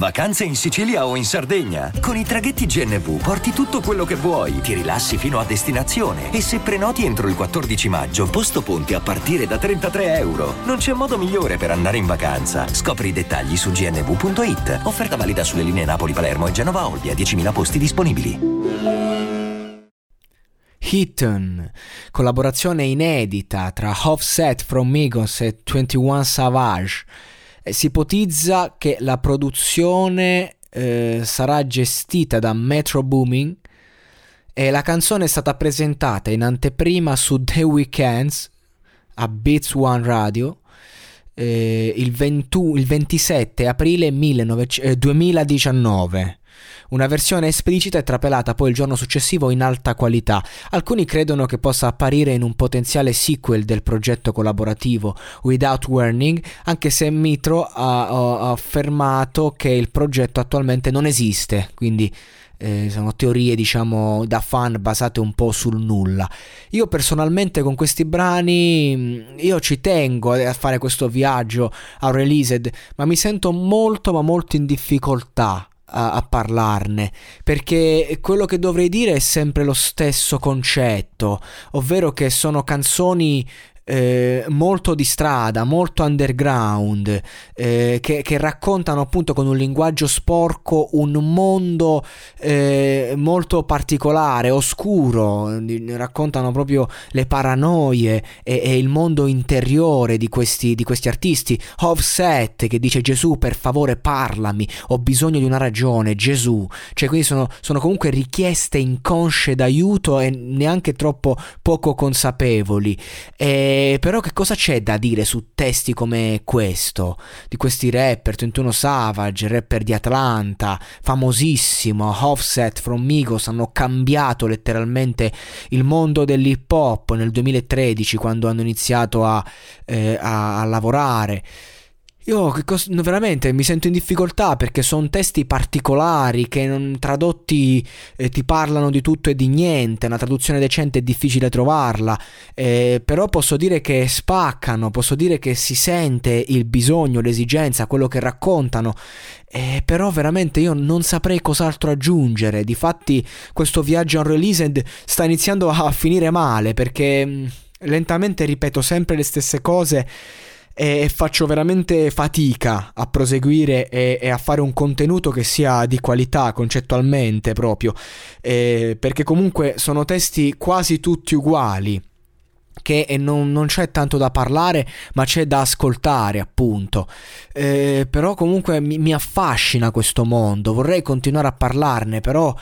Vacanze in Sicilia o in Sardegna. Con i traghetti GNV porti tutto quello che vuoi, ti rilassi fino a destinazione e se prenoti entro il 14 maggio, posto ponti a partire da 33 euro. Non c'è modo migliore per andare in vacanza. Scopri i dettagli su gnv.it. Offerta valida sulle linee Napoli-Palermo e Genova-Olbia, 10.000 posti disponibili. Hidden, collaborazione inedita tra Offset from Migos e 21 Savage. Eh, si ipotizza che la produzione eh, sarà gestita da Metro Booming e la canzone è stata presentata in anteprima su The Weekends a Beats One Radio eh, il, 20, il, 27 aprile 19, eh, 2019. Una versione esplicita è trapelata poi il giorno successivo in alta qualità. Alcuni credono che possa apparire in un potenziale sequel del progetto collaborativo Without Warning, anche se Mitro ha, ha affermato che il progetto attualmente non esiste, quindi eh, sono teorie diciamo da fan basate un po' sul nulla. Io personalmente con questi brani mm, io ci tengo a fare questo viaggio a Released, ma mi sento molto ma molto in difficoltà a, a, parlarne, perché quello che dovrei dire è sempre lo stesso concetto, ovvero che sono canzoni eh, molto di strada, molto underground, eh, che, che, raccontano appunto con un linguaggio sporco un mondo eh, molto particolare, oscuro, raccontano proprio le paranoie e, e il mondo interiore di questi, di questi, artisti. Offset che dice Gesù per favore parlami, ho bisogno di una ragione, Gesù, cioè quindi sono, sono comunque richieste inconsce d'aiuto e neanche troppo poco consapevoli. E però che cosa c'è da dire su testi come questo? Di questi rapper, 21 Savage, rapper di Atlanta, famosissimo, Offset from Migos, hanno cambiato letteralmente il mondo dell'hip hop nel 2013 quando hanno iniziato a, eh, a, a lavorare. Io cos- veramente mi sento in difficoltà perché sono testi particolari che non, tradotti eh, ti parlano di tutto e di niente, una traduzione decente è difficile trovarla, eh, però posso dire che spaccano, posso dire che si sente il bisogno, l'esigenza, quello che raccontano, eh, però veramente io non saprei cos'altro aggiungere, difatti questo viaggio unreleased sta iniziando a finire male perché mm, lentamente ripeto sempre le stesse cose e faccio veramente fatica a proseguire e, e, a fare un contenuto che sia di qualità concettualmente proprio, eh, perché comunque sono testi quasi tutti uguali che non, non, c'è tanto da parlare, ma c'è da ascoltare, appunto. Eh, però comunque mi, mi, affascina questo mondo, vorrei continuare a parlarne, però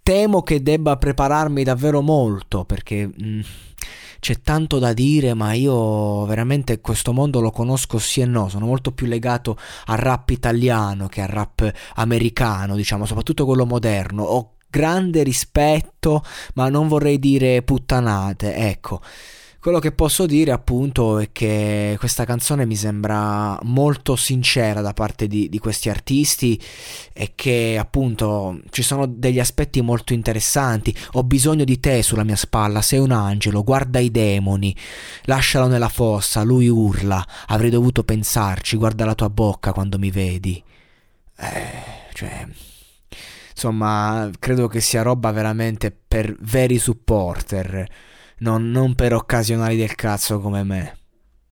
temo che debba prepararmi davvero molto, perché... Mh, mm, c'è tanto da dire, ma io veramente questo mondo lo conosco sì e no, sono molto più legato al rap italiano che al rap americano, diciamo, soprattutto quello moderno. Ho grande rispetto, ma non vorrei dire puttanate, ecco. Quello che posso dire appunto è che questa canzone mi sembra molto sincera da parte di, di, questi artisti e che appunto ci sono degli aspetti molto interessanti. Ho bisogno di te sulla mia spalla, sei un angelo, guarda i demoni, lascialo nella fossa, lui urla, avrei dovuto pensarci, guarda la tua bocca quando mi vedi. Eh, cioè... Insomma, credo che sia roba veramente per veri supporter non, non per occasionali del cazzo come me.